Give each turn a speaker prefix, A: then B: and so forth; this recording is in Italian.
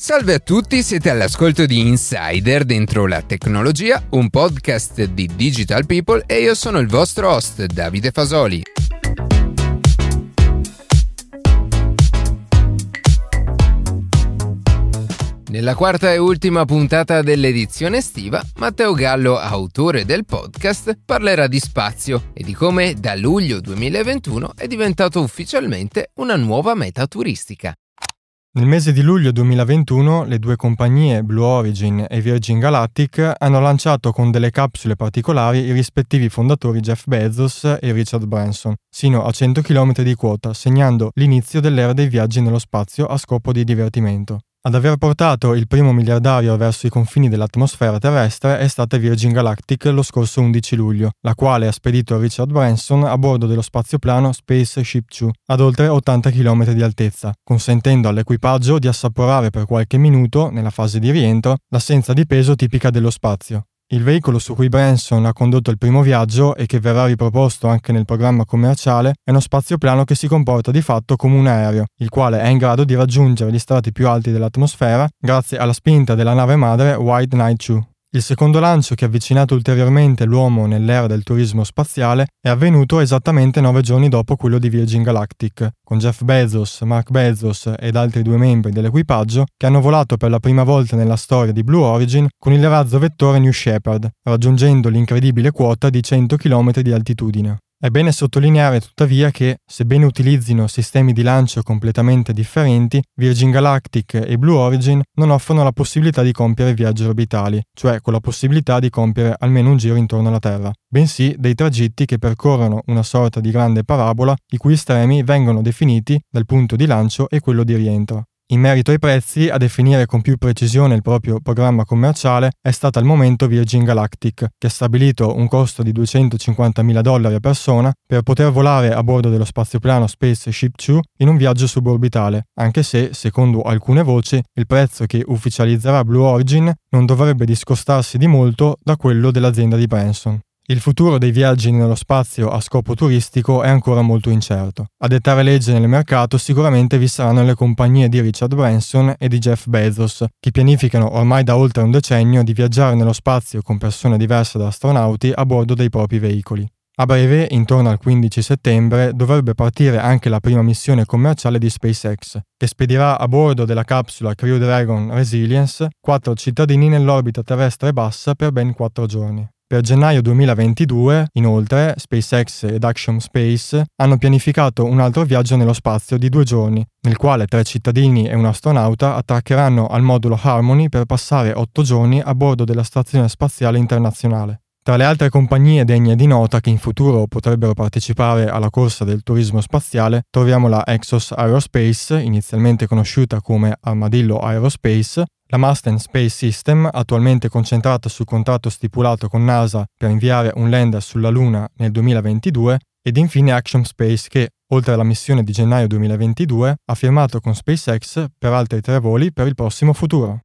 A: Salve a tutti, siete all'ascolto di Insider dentro la tecnologia, un podcast di Digital People e io sono il vostro host Davide Fasoli. Nella quarta e ultima puntata dell'edizione estiva, Matteo Gallo, autore del podcast, parlerà di spazio e di come da luglio 2021 è diventato ufficialmente una nuova meta turistica.
B: Nel mese di luglio 2021 le due compagnie Blue Origin e Virgin Galactic hanno lanciato con delle capsule particolari i rispettivi fondatori Jeff Bezos e Richard Branson, sino a 100 km di quota, segnando l'inizio dell'era dei viaggi nello spazio a scopo di divertimento. Ad aver portato il primo miliardario verso i confini dell'atmosfera terrestre è stata Virgin Galactic lo scorso 11 luglio, la quale ha spedito Richard Branson a bordo dello spazioplano Spaceship 2 ad oltre 80 km di altezza, consentendo all'equipaggio di assaporare per qualche minuto, nella fase di rientro, l'assenza di peso tipica dello spazio. Il veicolo su cui Branson ha condotto il primo viaggio e che verrà riproposto anche nel programma commerciale è uno spazioplano che si comporta di fatto come un aereo, il quale è in grado di raggiungere gli strati più alti dell'atmosfera grazie alla spinta della nave madre White Knight 2. Il secondo lancio che ha avvicinato ulteriormente l'uomo nell'era del turismo spaziale è avvenuto esattamente nove giorni dopo quello di Virgin Galactic, con Jeff Bezos, Mark Bezos ed altri due membri dell'equipaggio che hanno volato per la prima volta nella storia di Blue Origin con il razzo vettore New Shepard, raggiungendo l'incredibile quota di 100 km di altitudine. È bene sottolineare tuttavia che, sebbene utilizzino sistemi di lancio completamente differenti, Virgin Galactic e Blue Origin non offrono la possibilità di compiere viaggi orbitali, cioè con la possibilità di compiere almeno un giro intorno alla Terra, bensì dei tragitti che percorrono una sorta di grande parabola i cui estremi vengono definiti dal punto di lancio e quello di rientro. In merito ai prezzi, a definire con più precisione il proprio programma commerciale è stata al momento Virgin Galactic, che ha stabilito un costo di 250.000 dollari a persona per poter volare a bordo dello spazioplano Spaceship 2 in un viaggio suborbitale, anche se, secondo alcune voci, il prezzo che ufficializzerà Blue Origin non dovrebbe discostarsi di molto da quello dell'azienda di Branson. Il futuro dei viaggi nello spazio a scopo turistico è ancora molto incerto. A dettare legge nel mercato sicuramente vi saranno le compagnie di Richard Branson e di Jeff Bezos, che pianificano ormai da oltre un decennio di viaggiare nello spazio con persone diverse da astronauti a bordo dei propri veicoli. A breve, intorno al 15 settembre, dovrebbe partire anche la prima missione commerciale di SpaceX, che spedirà a bordo della capsula Crew Dragon Resilience quattro cittadini nell'orbita terrestre bassa per ben quattro giorni. Per gennaio 2022, inoltre, SpaceX ed Action Space hanno pianificato un altro viaggio nello spazio di due giorni, nel quale tre cittadini e un astronauta attraccheranno al modulo Harmony per passare otto giorni a bordo della Stazione Spaziale Internazionale. Tra le altre compagnie degne di nota che in futuro potrebbero partecipare alla corsa del turismo spaziale troviamo la Exos Aerospace, inizialmente conosciuta come Armadillo Aerospace, la Masten Space System, attualmente concentrata sul contratto stipulato con NASA per inviare un lander sulla Luna nel 2022, ed infine Action Space che, oltre alla missione di gennaio 2022, ha firmato con SpaceX per altri tre voli per il prossimo futuro.